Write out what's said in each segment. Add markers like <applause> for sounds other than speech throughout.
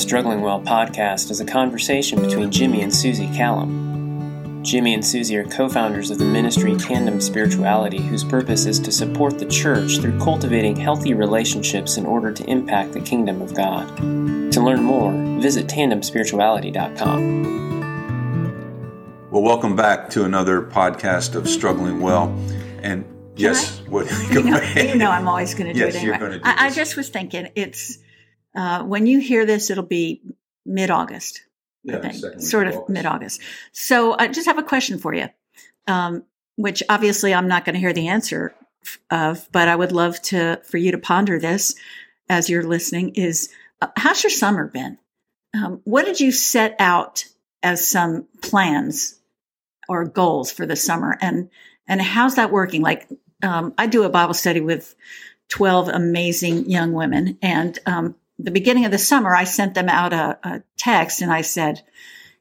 Struggling Well podcast is a conversation between Jimmy and Susie Callum. Jimmy and Susie are co founders of the ministry Tandem Spirituality, whose purpose is to support the church through cultivating healthy relationships in order to impact the kingdom of God. To learn more, visit tandemspirituality.com. Well, welcome back to another podcast of Struggling Well. And yes, I? what <laughs> you, know, you know I'm always going to do Yes, it you're anyway. gonna do I, I just was thinking it's uh, when you hear this, it'll be mid August. Yeah, I think, sort of mid August. So I just have a question for you, um, which obviously I'm not going to hear the answer of, but I would love to for you to ponder this as you're listening. Is uh, how's your summer been? Um, what did you set out as some plans or goals for the summer, and and how's that working? Like um, I do a Bible study with 12 amazing young women. And um, the beginning of the summer, I sent them out a, a text and I said,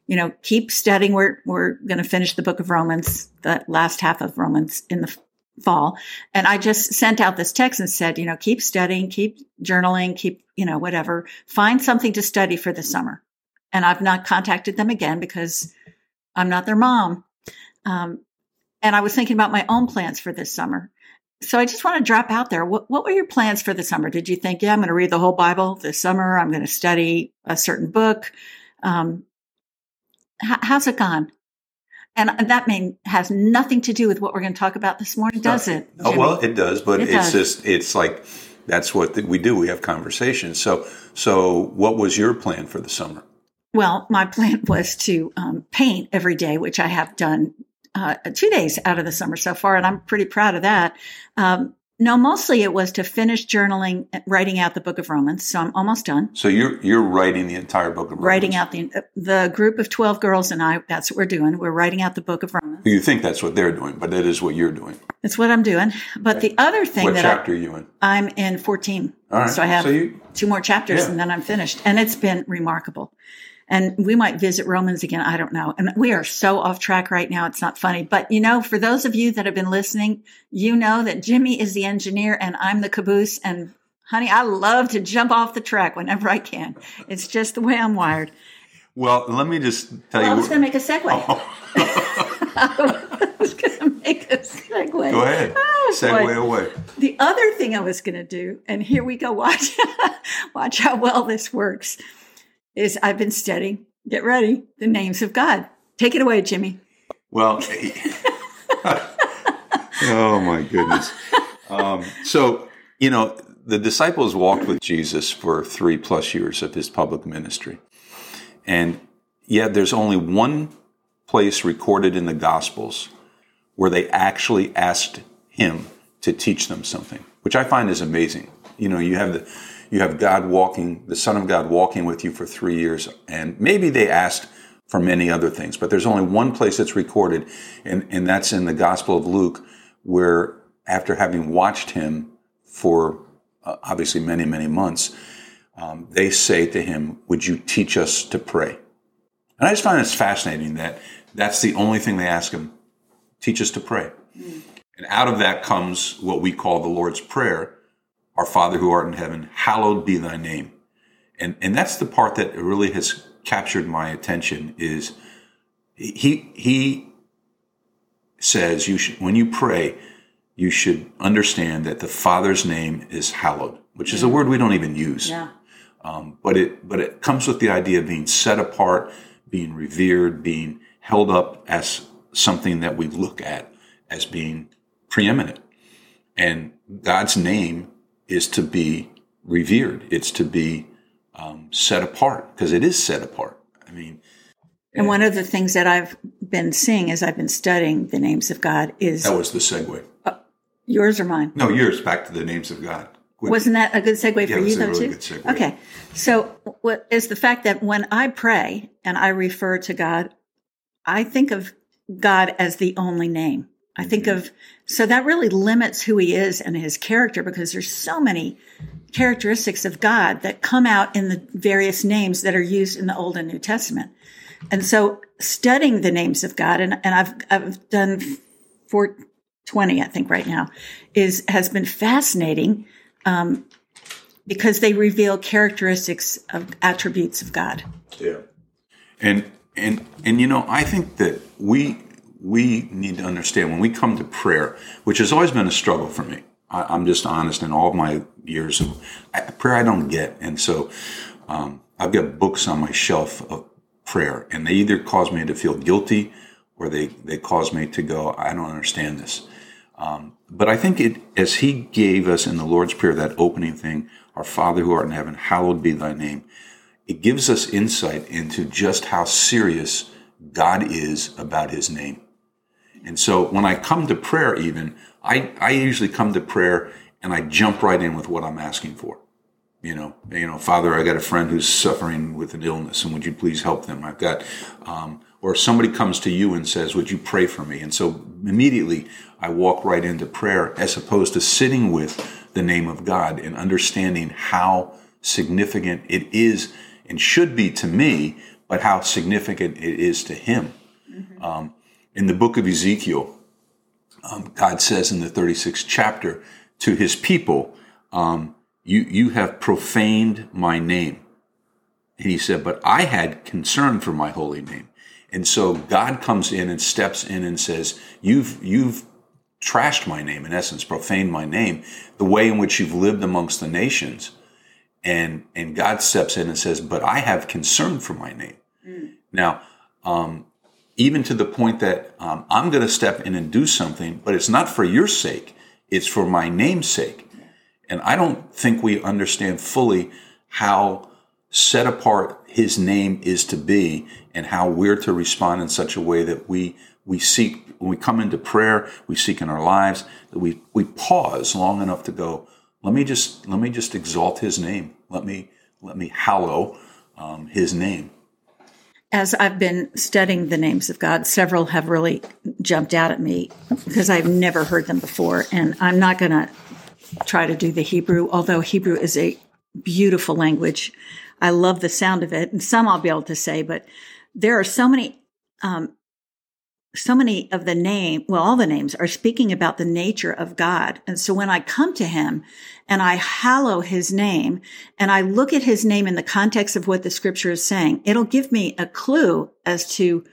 you know, keep studying. We're, we're going to finish the book of Romans, the last half of Romans in the fall. And I just sent out this text and said, you know, keep studying, keep journaling, keep, you know, whatever, find something to study for the summer. And I've not contacted them again because I'm not their mom. Um, and I was thinking about my own plans for this summer. So I just want to drop out there. What, what were your plans for the summer? Did you think, yeah, I'm going to read the whole Bible this summer? I'm going to study a certain book. Um, h- how's it gone? And that mean has nothing to do with what we're going to talk about this morning, does it? Oh, well, it does, but It it's does. just, it's like, that's what we do. We have conversations. So, so what was your plan for the summer? Well, my <laughs> plan was to um, paint every day, which I have done uh, two days out of the summer so far, and I'm pretty proud of that. Um, no, mostly it was to finish journaling, writing out the book of Romans. So I'm almost done. So you're, you're writing the entire book of Romans. Writing out the the group of twelve girls and I. That's what we're doing. We're writing out the book of Romans. You think that's what they're doing, but it is what you're doing. That's what I'm doing. But the other thing What that chapter are you in? I, I'm in 14, All right. so I have So you- two more chapters, Yeah. and then I'm finished. And it's been remarkable. And we might visit Romans again. I don't know. And we are so off track right now. It's not funny. But you know, for those of you that have been listening, you know that Jimmy is the engineer and I'm the caboose. And honey, I love to jump off the track whenever I can. It's just the way I'm wired. Well, let me just tell Well, I you. was going to make a segue. Oh. <laughs> <laughs> I was going to make a segue. Go ahead. Oh, Segue boy. away. The other thing I was going to do, and here we go, watch, <laughs> watch how well this works, is I've been studying, get ready, the names of God. Take it away, Jimmy. Well, <laughs> oh my goodness. Um, so, you know, the disciples walked with Jesus for three plus years of his public ministry. And yet there's only one place recorded in the Gospels where they actually asked him to teach them something, which I find is amazing. You know, you have the you have God walking, the Son of God walking with you for three years, and maybe they asked for many other things, but there's only one place that's recorded, and, and that's in the Gospel of Luke, where after having watched him for uh, obviously many, many months, um, they say to him, Would you teach us to pray? And I just find it's fascinating that that's the only thing they ask him teach us to pray. And out of that comes what we call the Lord's Prayer Our Father who art in heaven, hallowed be thy name. And, and that's the part that really has captured my attention is he, he says you should, when you pray, you should understand that the Father's name is hallowed, which is a word we don't even use. Um, but it but it comes with the idea of being set apart, being revered, being held up as something that we look at as being preeminent. And God's name is to be revered. It's to be um, set apart because it is set apart. I mean, And one of the things that I've been seeing as I've been studying the names of God is that was the segue. yours or mine. No, yours back to the names of God. Wasn't that a good segue for you though really too? good segue. Okay. So what is the fact that when I pray and I refer to God, I think of God as the only name. I think of so that really limits who he is and his character because there's so many characteristics of God that come out in the various names that are used in the Old and New Testament. And so studying the names of God, and, and I've, I've done 420, I think right now, is, has been fascinating. Um, because they reveal characteristics of attributes of God. Yeah. And and and you know, I think that we we need to understand when we come to prayer, which has always been a struggle for me. I, am just honest in all of my years of I, prayer, I don't get, and so um, I've got books on my shelf of prayer, and they either cause me to feel guilty or they they cause me to go, I don't understand this. Um, but I think it, as He gave us in the Lord's Prayer that opening thing, Our Father who art in heaven, hallowed be Thy name. It gives us insight into just how serious God is about His name. And so when I come to prayer, even I, I usually come to prayer and I jump right in with what I'm asking for. You know, you know, Father, I got a friend who's suffering with an illness, and would you please help them? I've got, um, or somebody comes to you and says, "Would you pray for me?" And so immediately I walk right into prayer, as opposed to sitting with the name of God and understanding how significant it is and should be to me, but how significant it is to Him. Mm-hmm. Um, in the book of Ezekiel, um, God says in the 36th chapter to his people, um, you, you have profaned my name. And he said, but I had concern for my holy name. And so God comes in and steps in and says, you've, you've trashed my name, in essence, profaned my name, the way in which you've lived amongst the nations. And, and God steps in and says, but I have concern for my name. Mm. Now, um, even to the point that um, I'm going to step in and do something, but it's not for your sake, it's for my name's sake. And I don't think we understand fully how set apart his name is to be and how we're to respond in such a way that we we seek when we come into prayer, we seek in our lives, that we we pause long enough to go, let me just let me just exalt his name. Let me let me hallow um, his name as I've been studying the names of God, several have really jumped out at me because I've never heard them before. And I'm not going to try to do the Hebrew, although Hebrew is a beautiful language. I love the sound of it. And some I'll be able to say, but there are so many um, so many of the name, well, all the names are speaking about the nature of God. And so when I come to him and I hallow his name and I look at his name in the context of what the scripture is saying, it'll give me a clue as to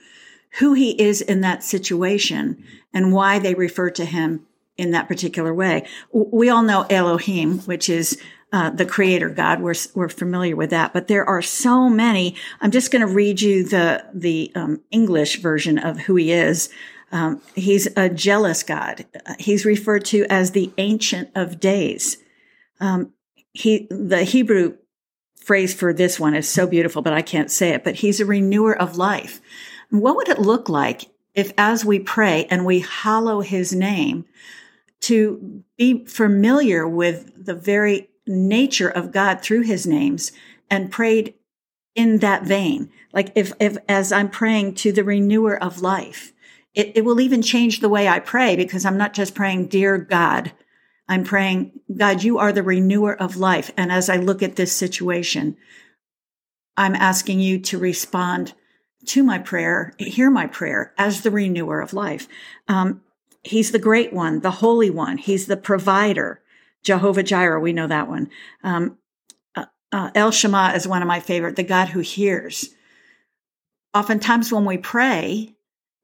who he is in that situation and why they refer to him in that particular way. We all know Elohim, which is uh, the creator God. We're, we're familiar with that, but there are so many. I'm just going to read you the, the um, English version of who he is. Um, he's a jealous God. He's referred to as the ancient of days. Um, he, the Hebrew phrase for this one is so beautiful, but I can't say it, but he's a renewer of life. What would it look like if as we pray and we hallow his name to be familiar with the very nature of God through his names and prayed in that vein. Like if, if, as I'm praying to the renewer of life, it, it will even change the way I pray because I'm not just praying, dear God. I'm praying, God, you are the renewer of life. And as I look at this situation, I'm asking you to respond to my prayer, hear my prayer as the renewer of life. Um, he's the great one, the holy one. He's the provider. Jehovah Jireh, we know that one. Um, uh, uh, El Shammah is one of my favorite, the God who hears. Oftentimes, when we pray,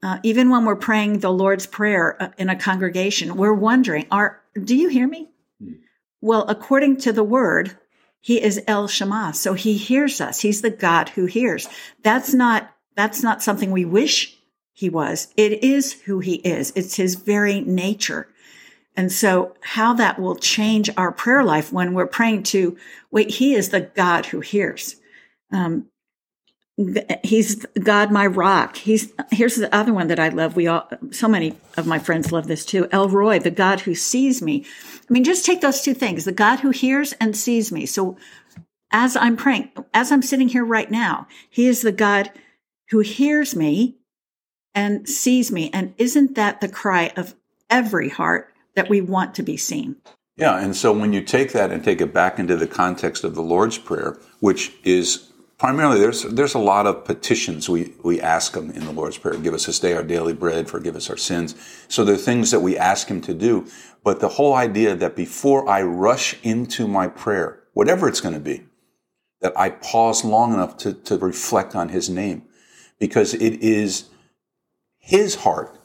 uh, even when we're praying the Lord's Prayer uh, in a congregation, we're wondering, "Are do you hear me?" Hmm. Well, according to the Word, He is El Shammah, so He hears us. He's the God who hears. That's not that's not something we wish He was. It is who He is. It's His very nature. And so how that will change our prayer life when we're praying to, wait, he is the God who hears. Um, he's God, my rock. He's, here's the other one that I love. We all, so many of my friends love this too. El Roi, the God who sees me. I mean, just take those two things, the God who hears and sees me. So as I'm praying, as I'm sitting here right now, he is the God who hears me and sees me. And isn't that the cry of every heart that we want to be seen. Yeah, and so when you take that and take it back into the context of the Lord's Prayer, which is primarily there's there's a lot of petitions we we ask him in the Lord's Prayer. Give us this day our daily bread, forgive us our sins. So there are things that we ask him to do, but the whole idea that before I rush into my prayer, whatever it's going to be, that I pause long enough to, to reflect on his name because it is his heart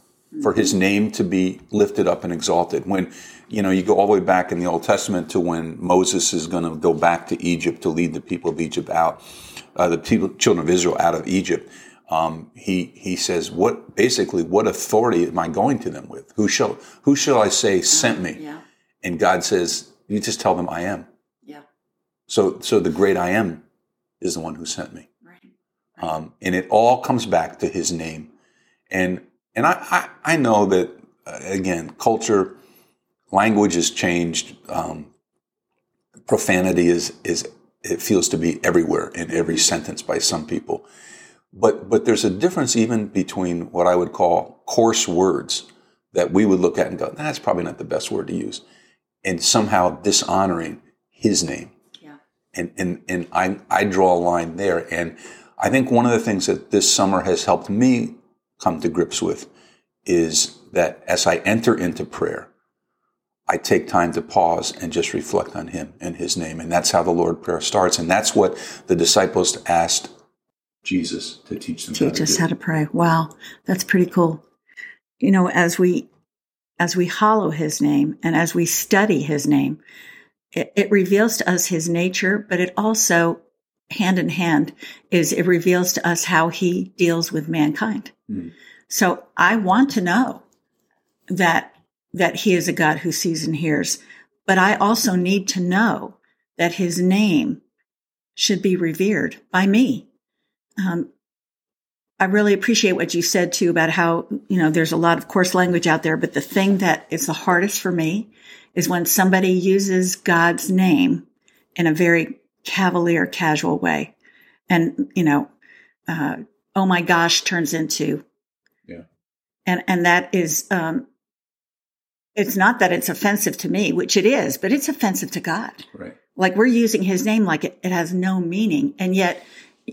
for his name to be lifted up and exalted. When, you know, you go all the way back in the Old Testament to when Moses is going to go back to Egypt to lead the people of Egypt out, uh, the people, children of Israel out of Egypt. Um, he he says, "What basically what authority am I going to them with? Who shall who shall I say sent me?" Yeah. And God says, "You just tell them I am." Yeah. So so the great I am is the one who sent me, Right. um, and it all comes back to His name, and and I I, I know that uh, again culture, language has changed. Um, profanity is is it feels to be everywhere in every sentence by some people. But but there's a difference even between what I would call coarse words that we would look at and go, that's probably not the best word to use, and somehow dishonoring his name. Yeah. And and and I I draw a line there. And I think one of the things that this summer has helped me come to grips with is that as I enter into prayer, I take time to pause and just reflect on him and his name. And that's how the Lord Prayer starts. And that's what the disciples asked Jesus to teach them how Teach to us do. how to pray. Wow, that's pretty cool. You know, as we as we hollow his name and as we study his name, it, it reveals to us his nature, but it also hand in hand is it reveals to us how he deals with mankind. Hmm. So I want to know that that he is a God who sees and hears, but I also need to know that his name should be revered by me. Um, I really appreciate what you said too about how, you know, there's a lot of coarse language out there, but the thing that is the hardest for me is when somebody uses God's name in a very cavalier, casual way. And, you know, uh, oh my gosh turns into, Yeah. and, and that is, um, it's not that it's offensive to me, which it is, but it's offensive to God Right. like we're using his name like it, it has no meaning and yet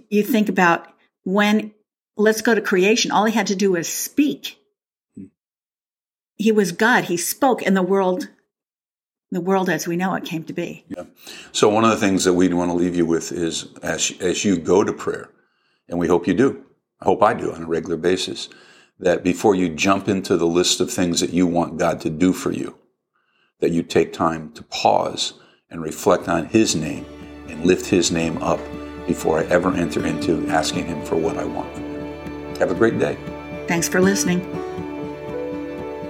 you think about when let's go to creation all he had to do was speak he was god he spoke and the world the world as we know it came to be Yeah. So one of the things that we want to leave you with is as as you go to prayer, and we hope you do. I hope I do on a regular basis. That before you jump into the list of things that you want God to do for you, that you take time to pause and reflect on His name and lift His name up before I ever enter into asking Him for what I want from Him. Have a great day. thanks for listening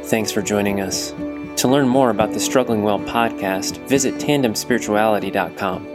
Thanks for joining us. To learn more about the Struggling Well podcast, visit tandemspirituality.com.